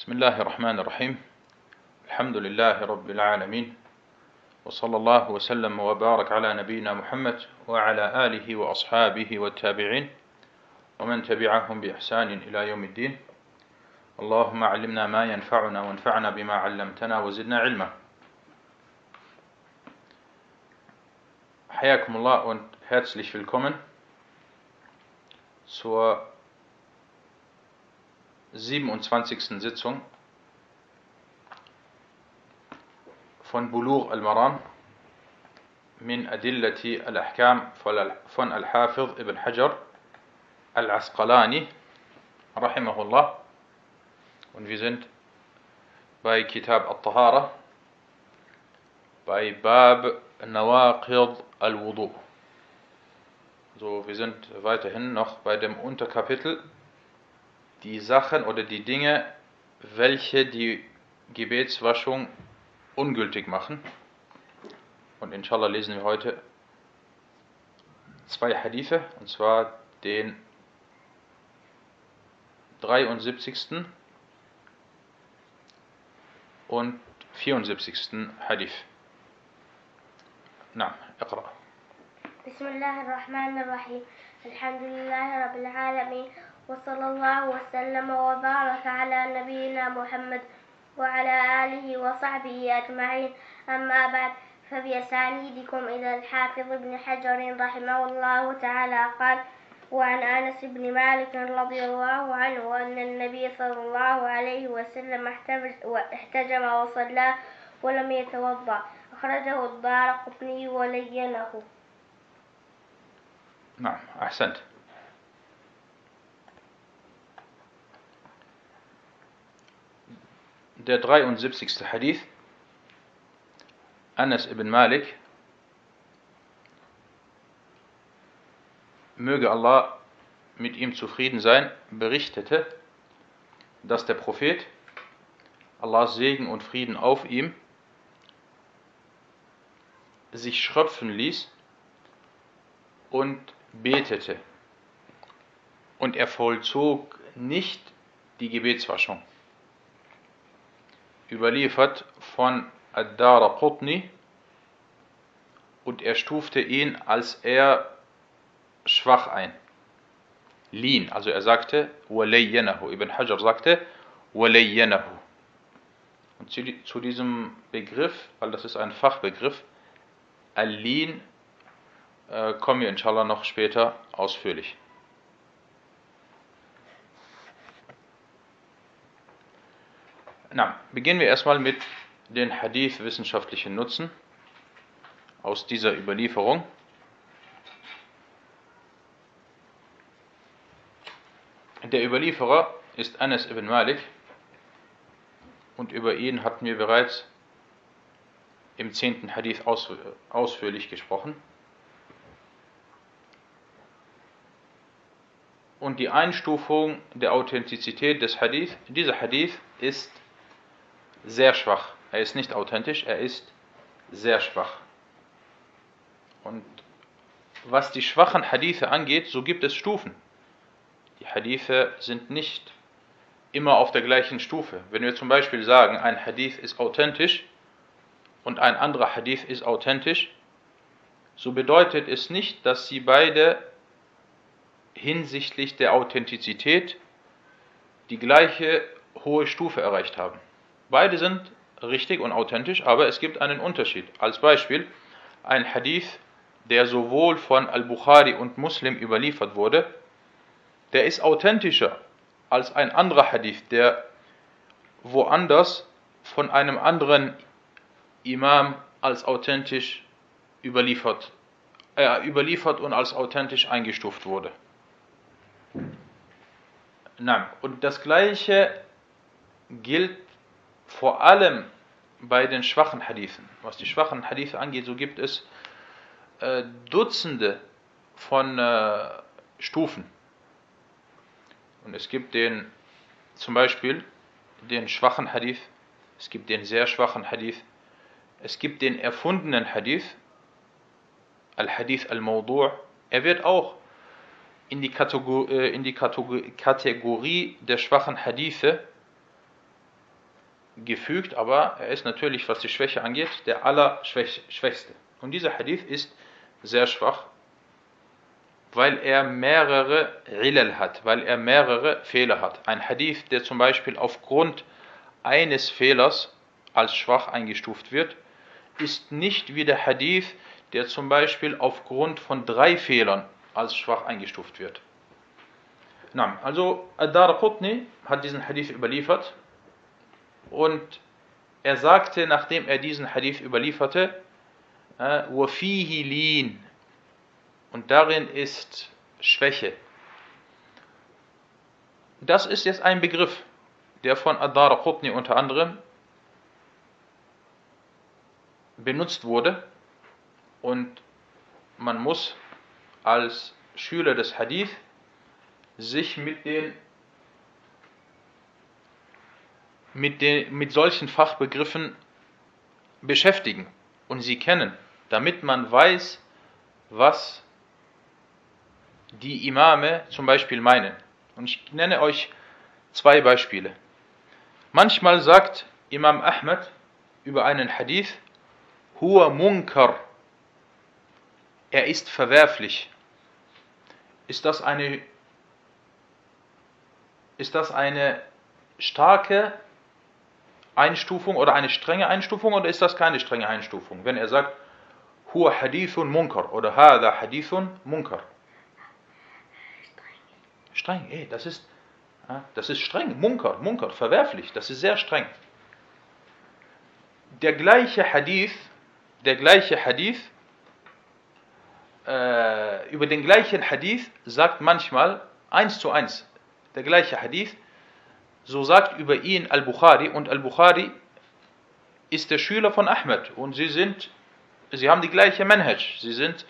بسم الله الرحمن الرحيم الحمد لله رب العالمين وصلى الله وسلم وبارك على نبينا محمد وعلى آله وأصحابه والتابعين ومن تبعهم بإحسان إلى يوم الدين اللهم علمنا ما ينفعنا وانفعنا بما علمتنا وزدنا علما حياكم الله und herzlich willkommen zur 27. Sitzung von Bulugh al-Maram min Adillati al-Ahkam von Al-Hafiz ibn Hajar al-Asqalani rahimahullah und wir sind bei Kitab al-Tahara bei Bab Nawaqid al-Wudu so wir sind weiterhin noch bei dem Unterkapitel die Sachen oder die Dinge, welche die Gebetswaschung ungültig machen. Und inshallah lesen wir heute zwei Hadithe, und zwar den 73. und 74. Hadith. نعم اقرأ بسم الله الرحمن الرحيم الحمد لله رب العالمين وصلى الله وسلم وبارك على نبينا محمد وعلى آله وصحبه أجمعين. أما بعد فبأسانيدكم إلى الحافظ ابن حجر رحمه الله تعالى. قال وعن أنس بن مالك رضي الله عنه أن النبي صلى الله عليه وسلم احتجم وصلى ولم يتوضأ. أخرجه الدار قطني ولينه. نعم أحسنت. Der 73. Hadith, Anas ibn Malik, möge Allah mit ihm zufrieden sein, berichtete, dass der Prophet, Allahs Segen und Frieden auf ihm, sich schröpfen ließ und betete. Und er vollzog nicht die Gebetswaschung überliefert von Ad-Dara Qutni und er stufte ihn als er schwach ein. Lin, also er sagte, Walayyanahu. Ibn Hajar sagte, Walayyanahu. Und zu diesem Begriff, weil das ist ein Fachbegriff, Al-Lin, äh, kommen wir inshallah noch später ausführlich. Na, beginnen wir erstmal mit den Hadith wissenschaftlichen Nutzen aus dieser Überlieferung. Der Überlieferer ist Anas ibn Malik und über ihn hatten wir bereits im zehnten Hadith ausführlich gesprochen. Und die Einstufung der Authentizität des Hadith, dieser Hadith ist sehr schwach. Er ist nicht authentisch, er ist sehr schwach. Und was die schwachen Hadithe angeht, so gibt es Stufen. Die Hadithe sind nicht immer auf der gleichen Stufe. Wenn wir zum Beispiel sagen, ein Hadith ist authentisch und ein anderer Hadith ist authentisch, so bedeutet es nicht, dass sie beide hinsichtlich der Authentizität die gleiche hohe Stufe erreicht haben. Beide sind richtig und authentisch, aber es gibt einen Unterschied. Als Beispiel ein Hadith, der sowohl von Al-Bukhari und Muslim überliefert wurde, der ist authentischer als ein anderer Hadith, der woanders von einem anderen Imam als authentisch überliefert, äh, überliefert und als authentisch eingestuft wurde. Und das gleiche gilt vor allem bei den schwachen Hadithen. Was die schwachen Hadithe angeht, so gibt es äh, Dutzende von äh, Stufen. Und es gibt den, zum Beispiel, den schwachen Hadith, es gibt den sehr schwachen Hadith, es gibt den erfundenen Hadith, Al-Hadith al-Mawdu' er wird auch in die, Kategor äh, in die Kategorie der schwachen Hadithe gefügt, aber er ist natürlich, was die Schwäche angeht, der allerschwächste. Und dieser Hadith ist sehr schwach, weil er mehrere Ilal hat, weil er mehrere Fehler hat. Ein Hadith, der zum Beispiel aufgrund eines Fehlers als schwach eingestuft wird, ist nicht wie der Hadith, der zum Beispiel aufgrund von drei Fehlern als schwach eingestuft wird. Also Ad-Dar Qutni hat diesen Hadith überliefert und er sagte, nachdem er diesen Hadith überlieferte, وَفِيهِ لِينَ und darin ist Schwäche. Das ist jetzt ein Begriff, der von Adar Qutni unter anderem benutzt wurde und man muss als Schüler des Hadith sich mit den mit, den, mit solchen Fachbegriffen beschäftigen und sie kennen, damit man weiß, was die Imame zum Beispiel meinen. Und ich nenne euch zwei Beispiele. Manchmal sagt Imam Ahmed über einen Hadith, Huwa Munkar, er ist verwerflich. Ist das eine, ist das eine starke Einstufung oder eine strenge Einstufung oder ist das keine strenge Einstufung? Wenn er sagt, Huwa Hadithun Munkar oder Hada Hadithun Munkar. Streng, ey, das ist, das ist streng, Munker, Munker, verwerflich, das ist sehr streng. Der gleiche Hadith, der gleiche Hadith, äh, über den gleichen Hadith sagt manchmal eins zu eins, der gleiche Hadith, so sagt über ihn Al-Bukhari und Al-Bukhari ist der Schüler von Ahmed und sie sind, sie haben die gleiche Manhaj, sie sind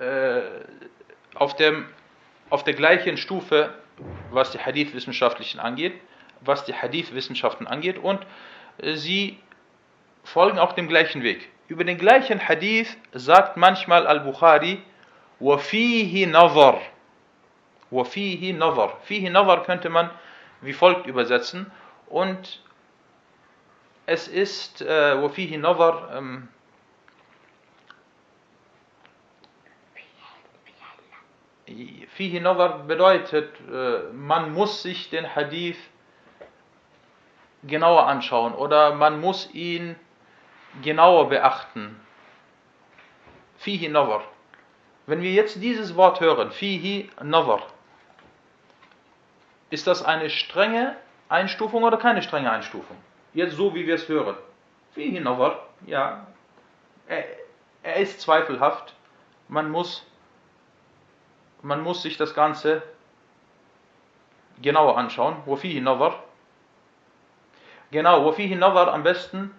äh, auf dem auf der gleichen Stufe, was die Hadith-Wissenschaftlichen angeht, was die Hadith-Wissenschaften angeht und äh, sie folgen auch dem gleichen Weg. Über den gleichen Hadith sagt manchmal Al-Bukhari, وَفِيهِ نَظَرْ وَفِيهِ نَظَرْ Fihi Nazar könnte man wie folgt übersetzen. Und es ist äh, Wafihi Ähm, Fihi Nazar bedeutet, äh, man muss sich den Hadith genauer anschauen oder man muss ihn genauer beachten. Fihi Nazar. Wenn wir jetzt dieses Wort hören, Fihi Nazar, ist das eine strenge Einstufung oder keine strenge Einstufung? Jetzt so, wie wir es hören. Fihi Nazar, ja, er, er ist zweifelhaft. Man muss man muss sich das Ganze genauer anschauen. Wafihi Nazar. Genau, Wafihi Nazar am besten,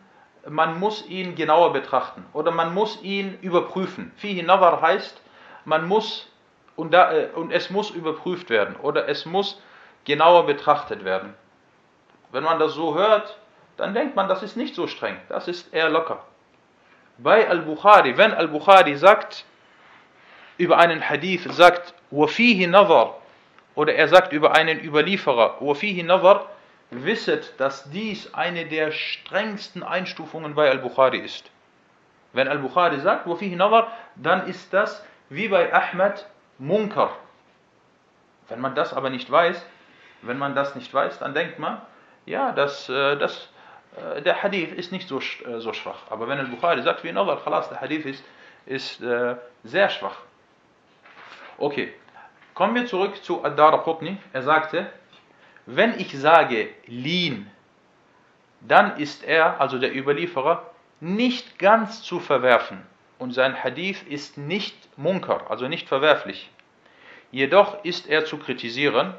man muss ihn genauer betrachten oder man muss ihn überprüfen. Fihi Nazar heißt, man muss und, da, äh, und es muss überprüft werden oder es muss genauer betrachtet werden. Wenn man das so hört, dann denkt man, das ist nicht so streng, das ist eher locker. Bei Al-Bukhari, wenn Al-Bukhari sagt, über einen Hadith sagt, wafihi nazar, oder er sagt über einen Überlieferer, wafihi nazar, wisset, dass dies eine der strengsten Einstufungen bei Al-Bukhari ist. Wenn Al-Bukhari sagt, wafihi nazar, dann ist das wie bei Ahmed Munkar. Wenn man das aber nicht weiß, wenn man das nicht weiß, dann denkt man, ja, das, äh, das, äh, der Hadith ist nicht so, äh, so schwach. Aber wenn Al-Bukhari sagt, wie Nazar, der Hadith ist, ist sehr schwach. Okay, kommen wir zurück zu Ad-Dar Qutni. Er sagte, wenn ich sage Lin, dann ist er, also der Überlieferer, nicht ganz zu verwerfen. Und sein Hadith ist nicht munkar, also nicht verwerflich. Jedoch ist er zu kritisieren,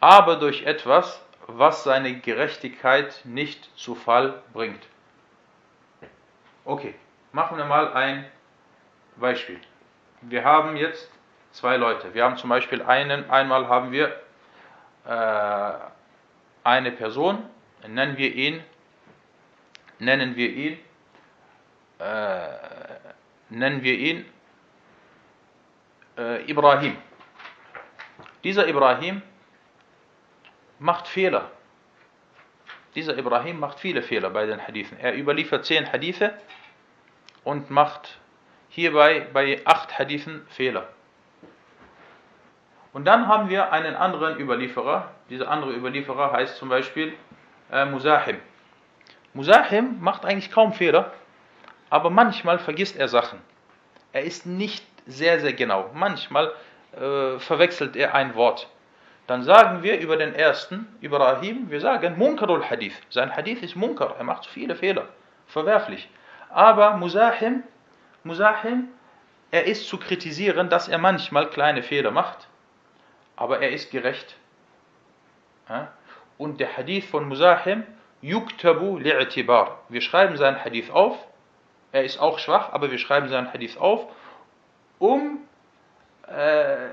aber durch etwas, was seine Gerechtigkeit nicht zu Fall bringt. Okay, machen wir mal ein Beispiel wir haben jetzt zwei Leute. Wir haben zum Beispiel einen, einmal haben wir äh, eine Person, nennen wir ihn, nennen wir ihn, äh, nennen wir ihn äh, Ibrahim. Dieser Ibrahim macht Fehler. dieser Ibrahim macht viele Fehler bei den Hadithen. Er überliefert zehn Hadithe und macht hierbei bei acht Hadithen Fehler. Und dann haben wir einen anderen Überlieferer. Dieser andere Überlieferer heißt zum Beispiel äh, Musahim. Musahim macht eigentlich kaum Fehler, aber manchmal vergisst er Sachen. Er ist nicht sehr, sehr genau. Manchmal äh, verwechselt er ein Wort. Dann sagen wir über den ersten, Ibrahim, wir sagen Munkarul Hadith. Sein Hadith ist Munkar, er macht viele Fehler, verwerflich. Aber Musahim, Musahim, er ist zu kritisieren, dass er manchmal kleine Fehler macht, aber er ist gerecht. Und der Hadith von Musahim, Yuktabu li'tibar. Wir schreiben seinen Hadith auf, er ist auch schwach, aber wir schreiben seinen Hadith auf, um äh,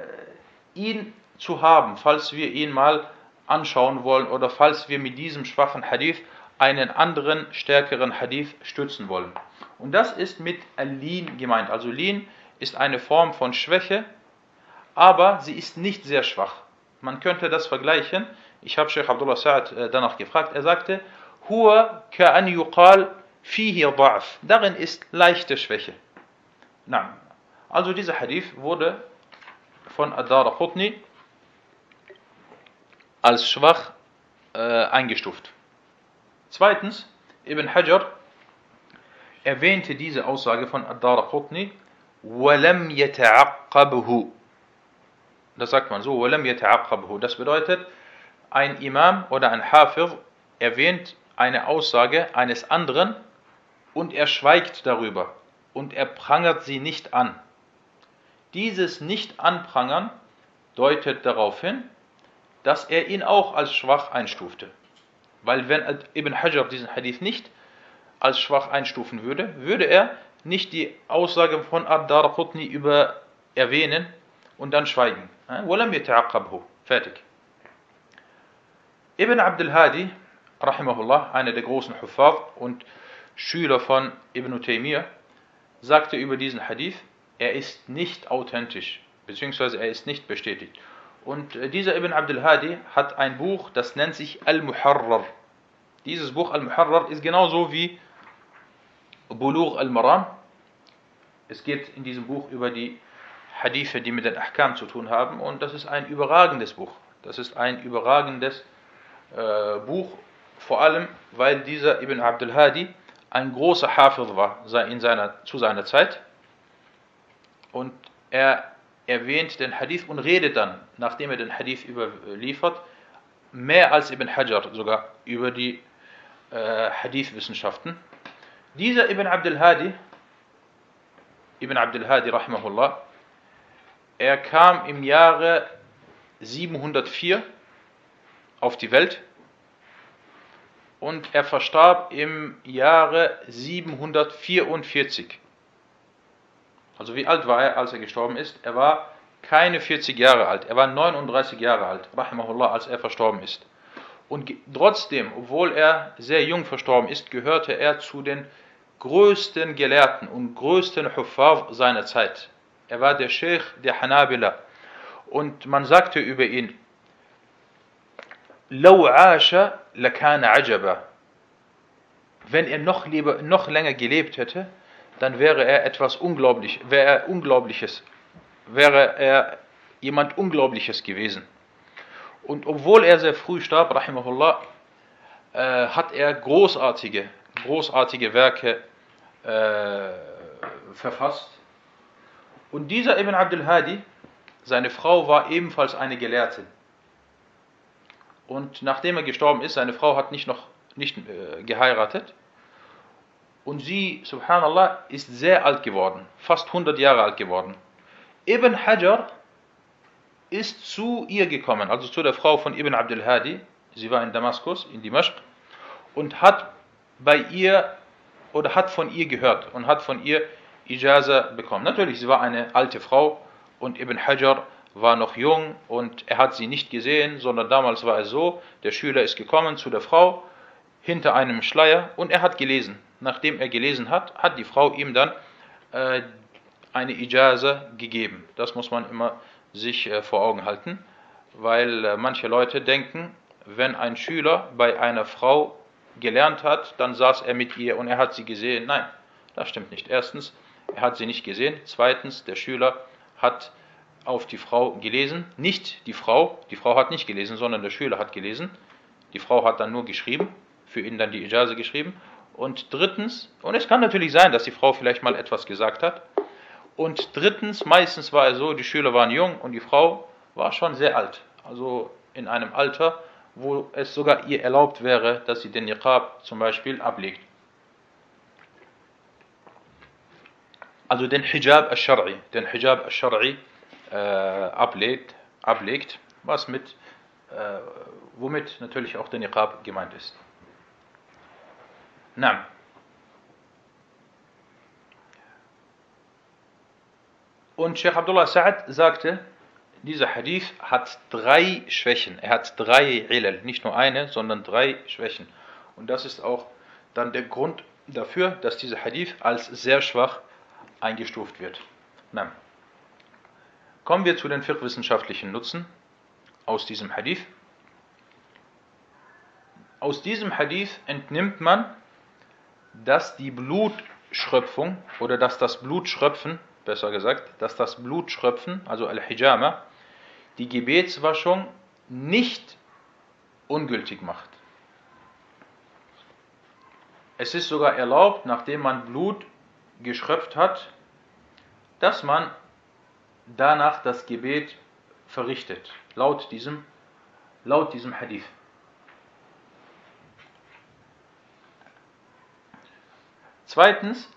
ihn zu haben, falls wir ihn mal anschauen wollen oder falls wir mit diesem schwachen Hadith einen anderen, stärkeren Hadith stützen wollen. Und das ist mit Al-Lin gemeint. Also Lin ist eine Form von Schwäche, aber sie ist nicht sehr schwach. Man könnte das vergleichen. Ich habe Sheikh Abdullah Sa'ad äh, danach gefragt. Er sagte, Huwa ka'an yuqal fihi da'af. Darin ist leichte Schwäche. Nein. Also dieser Hadith wurde von Adara Qutni als schwach äh, eingestuft. Zweitens, Ibn Hajar erwähnte diese Aussage von Ad-Dara Qutni, وَلَمْ يَتَعَقَّبْهُ Das sagt man so, وَلَمْ يَتَعَقَّبْهُ Das bedeutet, ein Imam oder ein Hafiz erwähnt eine Aussage eines anderen und er schweigt darüber und er prangert sie nicht an. Dieses Nicht-Anprangern deutet darauf hin, dass er ihn auch als schwach einstufte. Weil wenn Ibn Hajar diesen Hadith nicht als schwach einstufen würde, würde er nicht die Aussage von Abdar Qutni über erwähnen und dann schweigen. Fertig. Ibn Abdul Hadi, rahimahullah, einer der großen Huffaz und Schüler von Ibn Taymiyyah, sagte über diesen Hadith, er ist nicht authentisch, beziehungsweise er ist nicht bestätigt. Und äh, dieser Ibn Abdul Hadi hat ein Buch, das nennt sich Al-Muharrar. Dieses Buch Al-Muharrar ist genauso wie Bulugh al-Maram. Es geht in diesem Buch über die Hadithe, die mit den Ahkam zu tun haben. Und das ist ein überragendes Buch. Das ist ein überragendes äh, Buch, vor allem, weil dieser Ibn Abdul Hadi ein großer Hafiz war in seiner, zu seiner Zeit. Und er erwähnt den Hadith und redet dann, nachdem er den Hadith überliefert, mehr als Ibn Hajar sogar über die äh, Hadith-Wissenschaften. Dieser Ibn Abdul Hadi, Ibn Abdul Hadi rahimahullah, er kam im Jahre 704 auf die Welt und er verstarb im Jahre 744. Also wie alt war er, als er gestorben ist? Er war keine 40 Jahre alt, er war 39 Jahre alt, rahimahullah, als er verstorben ist. Und trotzdem, obwohl er sehr jung verstorben ist, gehörte er zu den größten Gelehrten und größten Huffaz seiner Zeit. Er war der Sheikh der Hanabila. Und man sagte über ihn, لو عاش لكان عجبا. Wenn er noch, lieber, noch länger gelebt hätte, dann wäre er etwas unglaublich, wäre er unglaubliches, wäre er jemand unglaubliches gewesen. Und obwohl er sehr früh starb, rahimahullah, äh, hat er großartige, großartige Werke äh, verfasst. Und dieser Ibn Abdul Hadi, seine Frau war ebenfalls eine Gelehrte. Und nachdem er gestorben ist, seine Frau hat nicht noch nicht äh, geheiratet, und sie, subhanallah, ist sehr alt geworden, fast 100 Jahre alt geworden. Ibn Hajar ist zu ihr gekommen, also zu der Frau von Ibn Abdul Hadi, sie war in Damaskus, in Dimashq, und hat bei ihr oder hat von ihr gehört und hat von ihr Ijaza bekommen. Natürlich, sie war eine alte Frau und Ibn Hajar war noch jung und er hat sie nicht gesehen, sondern damals war es so, der Schüler ist gekommen zu der Frau hinter einem Schleier und er hat gelesen nachdem er gelesen hat, hat die Frau ihm dann äh, eine Ijaza gegeben. Das muss man immer sich äh, vor Augen halten, weil äh, manche Leute denken, wenn ein Schüler bei einer Frau gelernt hat, dann saß er mit ihr und er hat sie gesehen. Nein, das stimmt nicht. Erstens, er hat sie nicht gesehen. Zweitens, der Schüler hat auf die Frau gelesen. Nicht die Frau, die Frau hat nicht gelesen, sondern der Schüler hat gelesen. Die Frau hat dann nur geschrieben, für ihn dann die Ijase geschrieben. Und drittens, und es kann natürlich sein, dass die Frau vielleicht mal etwas gesagt hat. Und drittens, meistens war es so, die Schüler waren jung und die Frau war schon sehr alt. Also in einem Alter, wo es sogar ihr erlaubt wäre, dass sie den Niqab zum Beispiel ablegt. Also den Hijab al-Shar'i, den Hijab al-Shar'i äh, ablegt, ablegt, was mit, äh, womit natürlich auch der Niqab gemeint ist. Na. Und Sheikh Abdullah Sa'ad sagte, dieser Hadith hat drei Schwächen. Er hat drei Ilal, nicht nur eine, sondern drei Schwächen. Und das ist auch dann der Grund dafür, dass dieser Hadith als sehr schwach eingestuft wird. Na. Kommen wir zu den fiqh-wissenschaftlichen Nutzen aus diesem Hadith. Aus diesem Hadith entnimmt man, dass die Blutschröpfung oder dass das Blutschröpfen, besser gesagt, dass das Blutschröpfen, also Al-Hijama, die Gebetswaschung nicht ungültig macht. Es ist sogar erlaubt, nachdem man Blut geschröpft hat, dass man danach das Gebet verrichtet, laut diesem, laut diesem Hadith. Zweitens,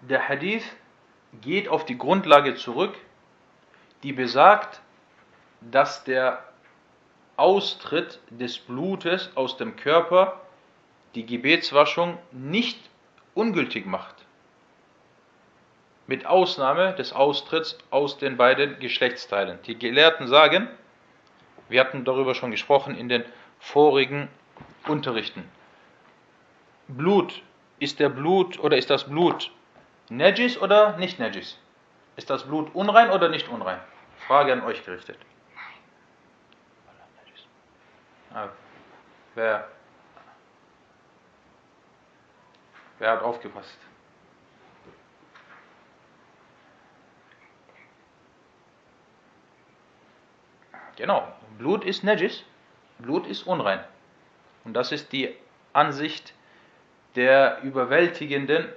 der Hadith geht auf die Grundlage zurück, die besagt, dass der Austritt des Blutes aus dem Körper die Gebetswaschung nicht ungültig macht. Mit Ausnahme des Austritts aus den beiden Geschlechtsteilen. Die Gelehrten sagen, wir hatten darüber schon gesprochen in den vorigen Unterrichten. Blut, ist der Blut oder ist das Blut Najis oder nicht Najis? Ist das Blut unrein oder nicht unrein? Frage an euch gerichtet. Ah, wer, wer hat aufgepasst? Genau, Blut ist Najis, Blut ist unrein. Und das ist die Ansicht der überwältigenden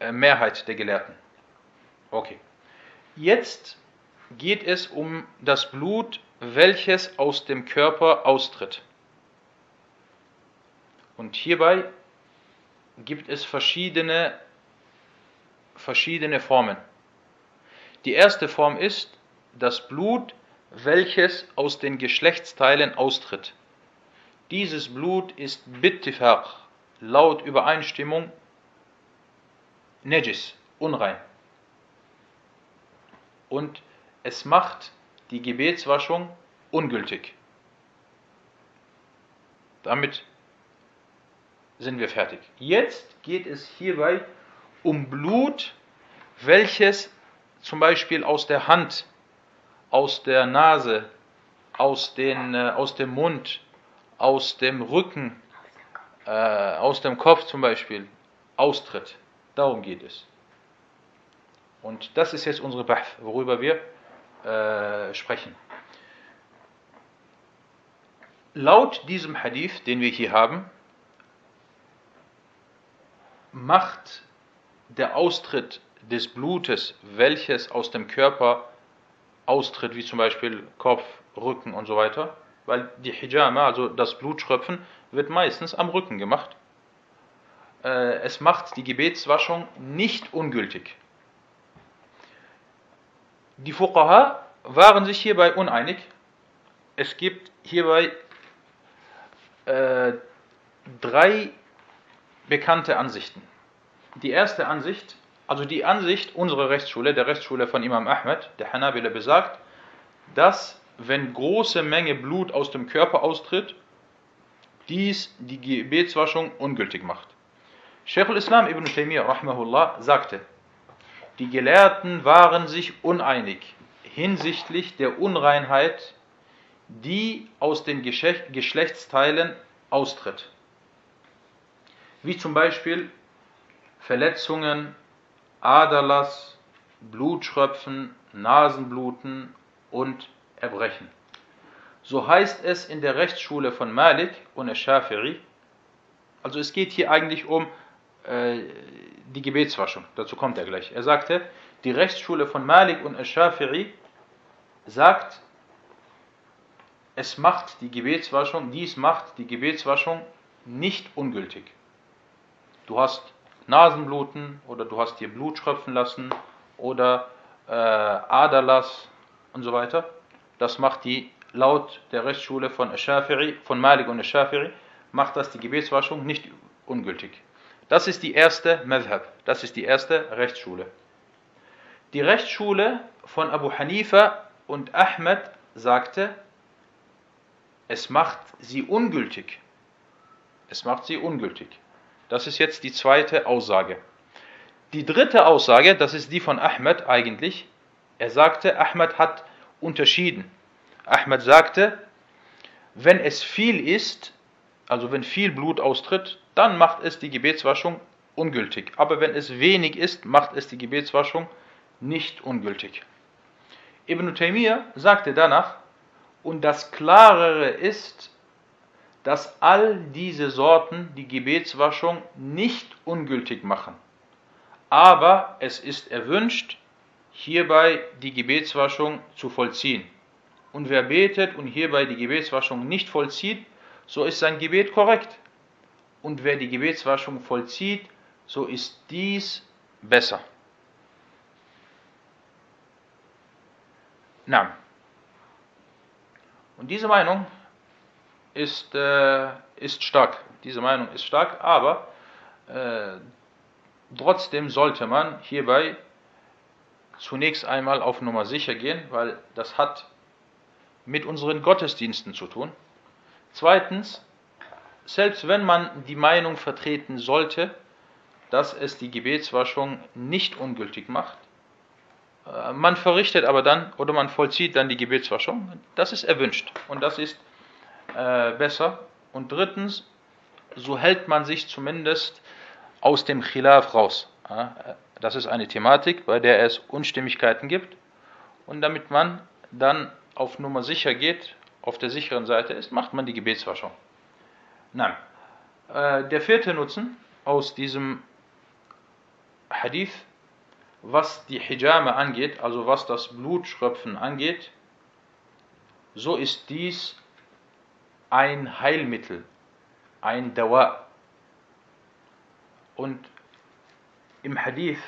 äh, Mehrheit der Gelehrten. Okay. Jetzt geht es um das Blut, welches aus dem Körper austritt. Und hierbei gibt es verschiedene, verschiedene Formen. Die erste Form ist das Blut, welches aus den Geschlechtsteilen austritt. Dieses Blut ist bittifaq, laut Übereinstimmung, Najis, unrein. Und es macht die Gebetswaschung ungültig. Damit sind wir fertig. Jetzt geht es hierbei um Blut, welches zum Beispiel aus der Hand, aus der Nase, aus, den, äh, aus dem Mund, aus dem Rücken, äh, aus dem Kopf zum Beispiel austritt. Darum geht es. Und das ist jetzt unsere Bahf, worüber wir äh, sprechen. Laut diesem Hadith, den wir hier haben, macht der Austritt des Blutes, welches aus dem Körper austritt, wie zum Beispiel Kopf, Rücken und so weiter, weil die Hijama, also das Blutschröpfen, wird meistens am Rücken gemacht. Äh, es macht die Gebetswaschung nicht ungültig. Die Fuqaha waren sich hierbei uneinig. Es gibt hierbei äh, drei bekannte Ansichten. Die erste Ansicht, also die Ansicht unserer Rechtsschule, der Rechtsschule von Imam Ahmed, der Hanabila, besagt, dass wenn große Menge Blut aus dem Körper austritt, dies die Gebetswaschung ungültig macht. Sheikh al-Islam ibn Taymiyyah rahmahullah sagte, die Gelehrten waren sich uneinig hinsichtlich der Unreinheit, die aus den Geschlechtsteilen austritt. Wie zum Beispiel Verletzungen, Aderlass, Blutschröpfen, Nasenbluten und Erbrechen. So heißt es in der Rechtsschule von Malik und Shafiri. Also es geht hier eigentlich um äh, die Gebetswaschung. Dazu kommt er gleich. Er sagte, die Rechtsschule von Malik und Shafiri sagt, es macht die Gebetswaschung, dies macht die Gebetswaschung nicht ungültig. Du hast Nasenbluten oder du hast dir Blut schröpfen lassen oder äh, Aderlass und so weiter. Das macht die laut der Rechtsschule von von Malik und Ashafiri, macht das die Gebetswaschung nicht ungültig. Das ist die erste Madhab, das ist die erste Rechtsschule. Die Rechtsschule von Abu Hanifa und Ahmed sagte, es macht sie ungültig. Es macht sie ungültig. Das ist jetzt die zweite Aussage. Die dritte Aussage, das ist die von Ahmed eigentlich. Er sagte, Ahmed hat unterschieden. Ahmed sagte, wenn es viel ist, also wenn viel Blut austritt, dann macht es die Gebetswaschung ungültig. Aber wenn es wenig ist, macht es die Gebetswaschung nicht ungültig. Ibn Taymiyyah sagte danach, und das Klarere ist, dass all diese Sorten die Gebetswaschung nicht ungültig machen. Aber es ist erwünscht, hierbei die Gebetswaschung zu vollziehen. Und wer betet und hierbei die Gebetswaschung nicht vollzieht, so ist sein Gebet korrekt. Und wer die Gebetswaschung vollzieht, so ist dies besser. Na. Und diese Meinung ist, äh, ist stark. Diese Meinung ist stark, aber äh, trotzdem sollte man hierbei zunächst einmal auf Nummer sicher gehen, weil das hat mit unseren Gottesdiensten zu tun. Zweitens, selbst wenn man die Meinung vertreten sollte, dass es die Gebetswaschung nicht ungültig macht, äh, man verrichtet aber dann oder man vollzieht dann die Gebetswaschung, das ist erwünscht und das ist äh, besser. Und drittens, so hält man sich zumindest aus dem Khilaf raus. Das ist eine Thematik, bei der es Unstimmigkeiten gibt. Und damit man dann auf Nummer sicher geht, auf der sicheren Seite ist, macht man die Gebetswaschung. Nein. Äh, der vierte Nutzen aus diesem Hadith, was die Hijame angeht, also was das Blutschröpfen angeht, so ist dies ein Heilmittel, ein Dawa. Und im Hadith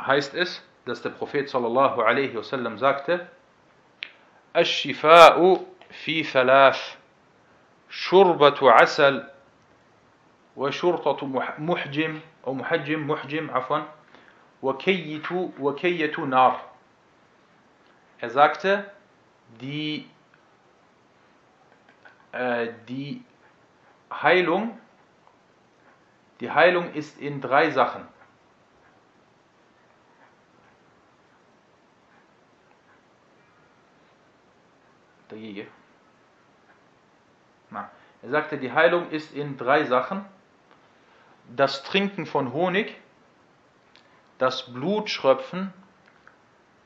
heißt es, dass der Prophet sallallahu alaihi wasallam sagte, الشفاء في ثلاث شربة عسل وشرطة محجم أو محجم محجم عفوا وكية وكية نار. Er sagte, die äh, die Heilung, die Heilung ist in drei Sachen. Er sagte, die Heilung ist in drei Sachen. Das Trinken von Honig, das Blutschröpfen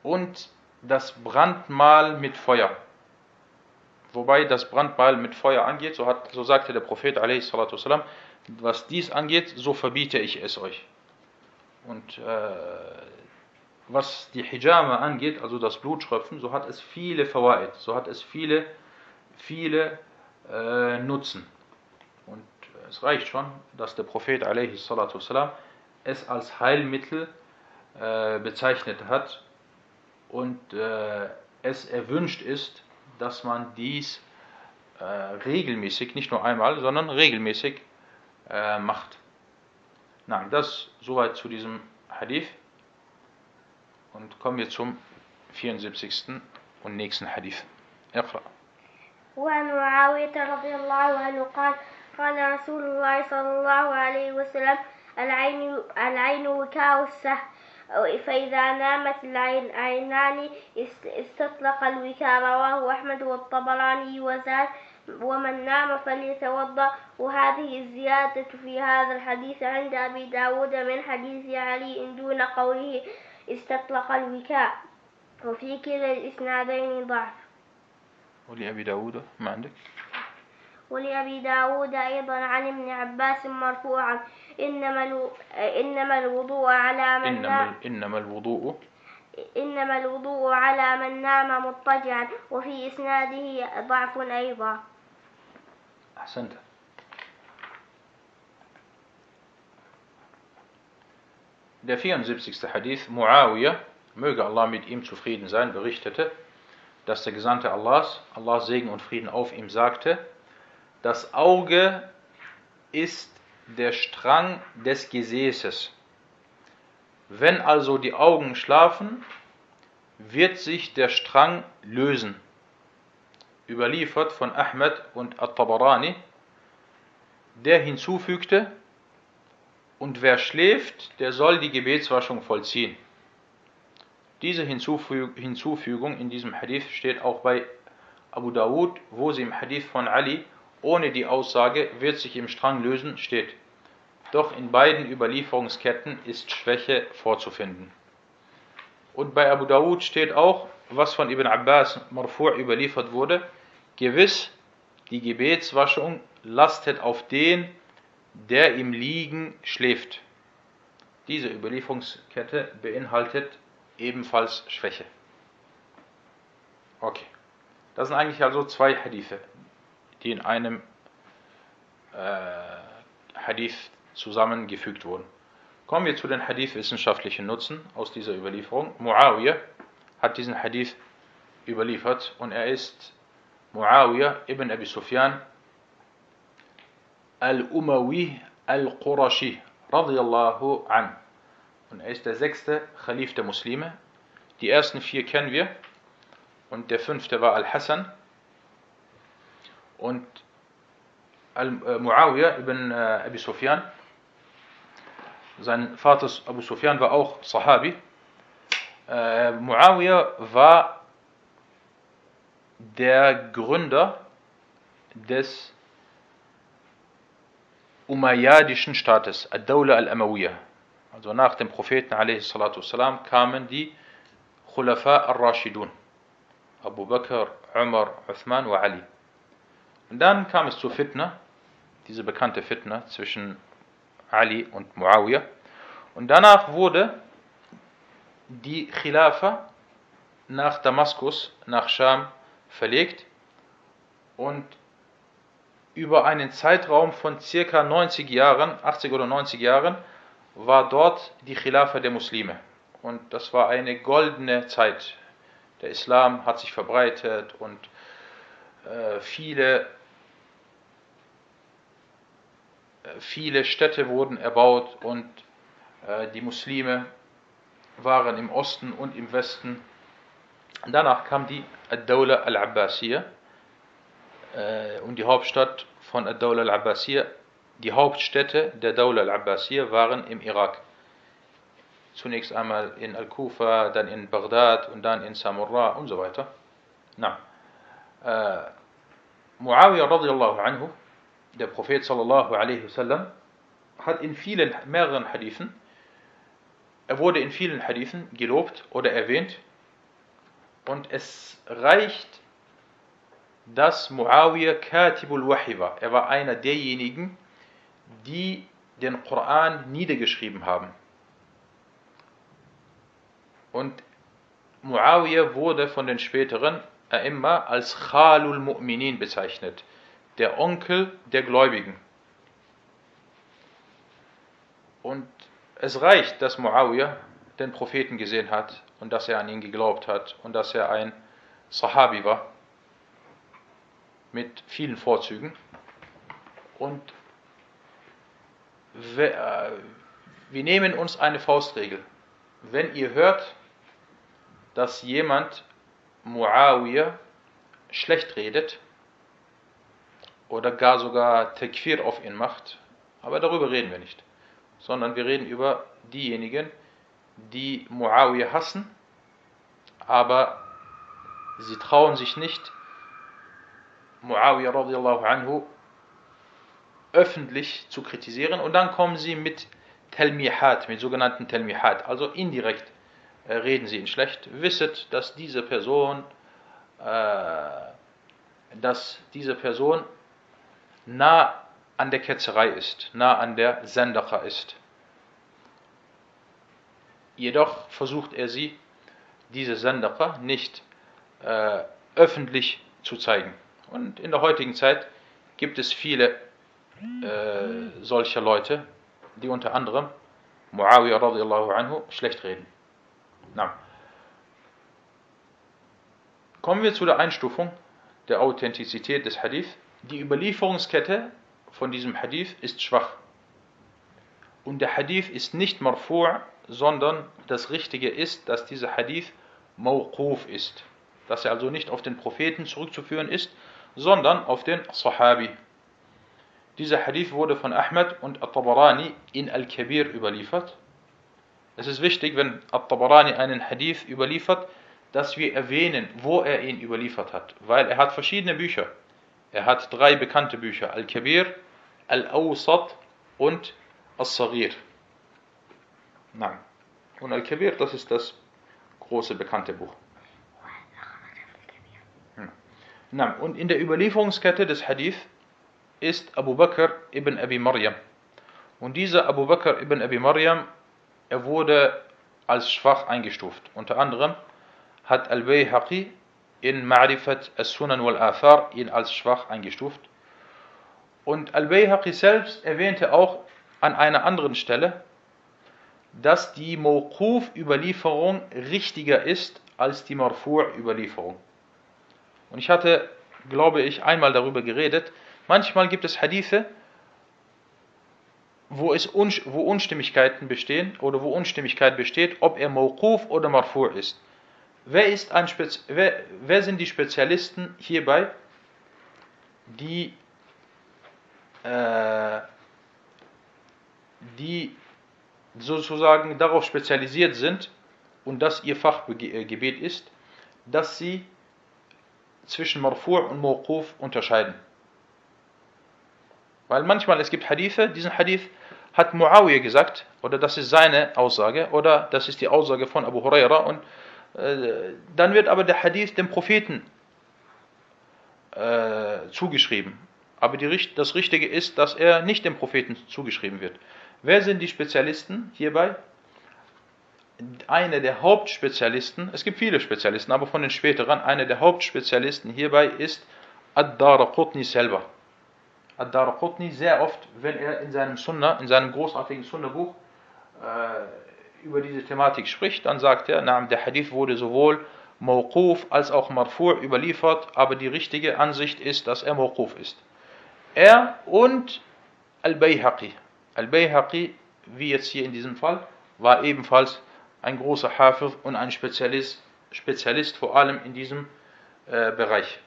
und das Brandmal mit Feuer wobei das Brandmal mit Feuer angeht, so, hat, so sagte der Prophet والسلام, was dies angeht, so verbiete ich es euch. Und äh, was die Hijama angeht, also das Blutschröpfen, so hat es viele Fawaid, so hat es viele, viele äh, Nutzen. Und es reicht schon, dass der Prophet والسلام, es als Heilmittel äh, bezeichnet hat und äh, es erwünscht ist, dass man dies äh, regelmäßig, nicht nur einmal, sondern regelmäßig äh, macht. Nein, das soweit zu diesem Hadith. Und kommen wir zum 74. und nächsten Hadith. اقرأ. وعن معاوية رضي الله عنه قال قال رسول الله صلى الله عليه وسلم العين العين وكاء السهم فإذا نامت العينان استطلق الوكاء رواه أحمد والطبراني وزاد ومن نام فليتوضأ وهذه الزيادة في هذا الحديث عند أبي داود من حديث علي دون قوله استطلق الوكاء. وفي كلا الإسنادين ضعف. ولأبي داود ما عندك؟ ولأبي داود أيضا عن ابن عباس مرفوعا. إنما إنما الوضوء على من إنما, إنما الوضوء. إنما الوضوء على من نام مضطجعا. وفي إسناده ضعف أيضا. أحسنت. Der 74. Hadith, Muawiyah, möge Allah mit ihm zufrieden sein, berichtete, dass der Gesandte Allahs, Allahs Segen und Frieden auf ihm, sagte, das Auge ist der Strang des Gesäßes. Wenn also die Augen schlafen, wird sich der Strang lösen. Überliefert von Ahmed und At-Tabarani, der hinzufügte, und wer schläft, der soll die Gebetswaschung vollziehen. Diese Hinzufügung in diesem Hadith steht auch bei Abu Dawud, wo sie im Hadith von Ali ohne die Aussage wird sich im Strang lösen steht. Doch in beiden Überlieferungsketten ist Schwäche vorzufinden. Und bei Abu Dawud steht auch, was von Ibn Abbas Marfu' überliefert wurde, gewiss, die Gebetswaschung lastet auf den, der im Liegen schläft. Diese Überlieferungskette beinhaltet ebenfalls Schwäche. Okay. Das sind eigentlich also zwei Hadithe, die in einem äh, Hadith zusammengefügt wurden. Kommen wir zu den Hadith-wissenschaftlichen Nutzen aus dieser Überlieferung. Muawiyah hat diesen Hadith überliefert und er ist Muawiyah ibn Abi Sufyan al-Umawi al-Qurashi radiyallahu an. Und er ist der sechste Khalif der Muslime. Die ersten vier kennen wir. Und der fünfte war Al-Hassan. Und Muawiyah ibn Abi Sufyan, sein Vater Abu Sufyan war auch Sahabi. Muawiyah war der Gründer des Umayyadischen Staates, Ad-Dawla al-Amawiyah. Also nach dem Propheten والسلام, kamen die Khulafa al-Rashidun, Abu Bakr, Umar, Uthman und Ali. Und dann kam es zur Fitna, diese bekannte Fitna zwischen Ali und Muawiyah. Und danach wurde die Khilafa nach Damaskus, nach Scham verlegt und über einen Zeitraum von circa 90 Jahren, 80 oder 90 Jahren, war dort die Khilafa der Muslime. Und das war eine goldene Zeit. Der Islam hat sich verbreitet und äh, viele viele Städte wurden erbaut und äh, die Muslime waren im Osten und im Westen. Danach kam die Ad-Dawla al-Abbasiyya äh, und die Hauptstadt von Ad-Dawla al-Abbasiyya. Die Hauptstädte der Dawla al-Abbasiyya waren im Irak. Zunächst einmal in Al-Kufa, dann in Bagdad und dann in Samurra und so weiter. Na. Äh, Muawiyah radiallahu anhu der Prophet sallallahu alaihi wasallam hat in vielen, mehreren Hadithen, er wurde in vielen Hadithen gelobt oder erwähnt und es reicht, dass Muawiyah Katibul Wahi war. Er war einer derjenigen, die den Koran niedergeschrieben haben. Und Muawiyah wurde von den späteren immer als Khalul Mu'minin bezeichnet der Onkel der Gläubigen. Und es reicht, dass Muawiyah den Propheten gesehen hat und dass er an ihn geglaubt hat und dass er ein Sahabi war mit vielen Vorzügen. Und wir, wir nehmen uns eine Faustregel. Wenn ihr hört, dass jemand Muawiyah schlecht redet, oder gar sogar Tekfir auf ihn macht. Aber darüber reden wir nicht. Sondern wir reden über diejenigen, die Muawiyah hassen, aber sie trauen sich nicht, Muawiyah radiallahu anhu öffentlich zu kritisieren und dann kommen sie mit Telmihat, mit sogenannten Telmihat, also indirekt äh, reden sie ihn schlecht. Wisset, dass diese Person, äh, dass diese Person nah an der Ketzerei ist, nah an der Sendacha ist. Jedoch versucht er sie, diese Sendacha, nicht äh, öffentlich zu zeigen. Und in der heutigen Zeit gibt es viele äh, solcher Leute, die unter anderem Muawiyah radiallahu anhu schlecht reden. Na. Kommen wir zu der Einstufung der Authentizität des Hadith. Die Überlieferungskette von diesem Hadith ist schwach. Und der Hadith ist nicht marfu', sondern das Richtige ist, dass dieser Hadith mawquf ist. Dass er also nicht auf den Propheten zurückzuführen ist, sondern auf den Sahabi. Dieser Hadith wurde von Ahmed und At-Tabarani in Al-Kabir überliefert. Es ist wichtig, wenn At-Tabarani einen Hadith überliefert, dass wir erwähnen, wo er ihn überliefert hat, weil er hat verschiedene Bücher. Er hat drei bekannte Bücher, Al-Kabir, Al-Awsat und Al-Saghir. Nein. Und Al-Kabir, das ist das große bekannte Buch. Nein. Und in der Überlieferungskette des Hadith ist Abu Bakr ibn Abi Maryam. Und dieser Abu Bakr ibn Abi Maryam, er wurde als schwach eingestuft. Unter anderem hat Al-Bayhaqi in Ma'rifat as-Sunan wal-Athar ihn als schwach eingestuft. Und Al-Bayhaqi selbst erwähnte auch an einer anderen Stelle, dass die Mawquf-Überlieferung richtiger ist als die Marfu'-Überlieferung. Und ich hatte, glaube ich, einmal darüber geredet, Manchmal gibt es Hadithe, wo, es un, wo Unstimmigkeiten bestehen oder wo Unstimmigkeit besteht, ob er Mawquf oder Marfu' ist. Wer, ist ein Spez wer, wer sind die Spezialisten hierbei, die, äh, die sozusagen darauf spezialisiert sind und das ihr Fachgebet ist, dass sie zwischen Marfu' und Mawquf unterscheiden. Weil manchmal es gibt Hadithe, diesen Hadith hat Muawiyah gesagt, oder das ist seine Aussage, oder das ist die Aussage von Abu Huraira, und äh, dann wird aber der Hadith dem Propheten äh, zugeschrieben. Aber die, das Richtige ist, dass er nicht dem Propheten zugeschrieben wird. Wer sind die Spezialisten hierbei? Einer der Hauptspezialisten, es gibt viele Spezialisten, aber von den späteren, einer der Hauptspezialisten hierbei ist Ad-Daraqutni selber. Ad-Darqutni sehr oft, wenn er in seinem Sunnah, in seinem großartigen Sunnah-Buch äh, über diese Thematik spricht, dann sagt er, na, der Hadith wurde sowohl Mawquf als auch Marfu' überliefert, aber die richtige Ansicht ist, dass er Mawquf ist. Er und Al-Bayhaqi. Al-Bayhaqi, wie jetzt hier in diesem Fall, war ebenfalls ein großer Hafiz und ein Spezialist, Spezialist vor allem in diesem äh, Bereich.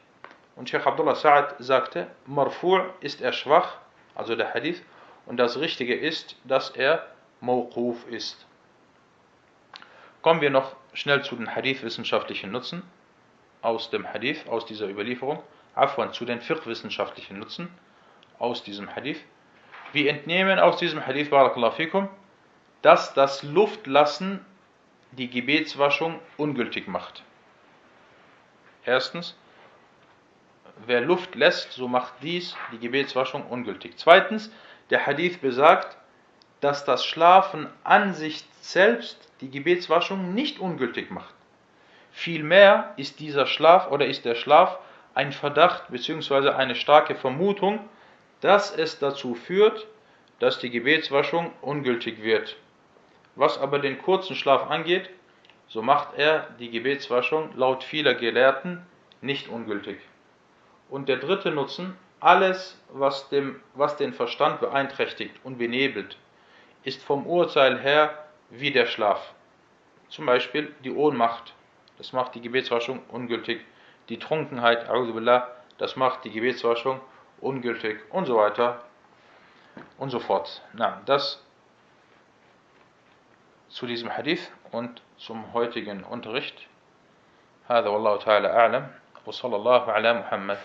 Und Sheikh Abdullah Sa'ad sagte, Marfu' ist er schwach, also der Hadith, und das Richtige ist, dass er Mawquf ist. Kommen wir noch schnell zu den Hadith-wissenschaftlichen Nutzen aus dem Hadith, aus dieser Überlieferung. Afwan, zu den fiqh-wissenschaftlichen Nutzen aus diesem Hadith. Wir entnehmen aus diesem Hadith, Barakallahu fikum, dass das Luftlassen die Gebetswaschung ungültig macht. Erstens, wer Luft lässt, so macht dies die Gebetswaschung ungültig. Zweitens, der Hadith besagt, dass das Schlafen an sich selbst die Gebetswaschung nicht ungültig macht. Vielmehr ist dieser Schlaf oder ist der Schlaf ein Verdacht bzw. eine starke Vermutung, dass es dazu führt, dass die Gebetswaschung ungültig wird. Was aber den kurzen Schlaf angeht, so macht er die Gebetswaschung laut vieler Gelehrten nicht ungültig. Und der dritte Nutzen, alles, was, dem, was den Verstand beeinträchtigt und benebelt, ist vom Urteil her wie der Schlaf. Zum Beispiel die Ohnmacht, das macht die Gebetswaschung ungültig. Die Trunkenheit, das macht die Gebetswaschung ungültig und so weiter und so fort. Na, das zu diesem Hadith und zum heutigen Unterricht. هذا والله تعالى أعلم وصلى الله على محمد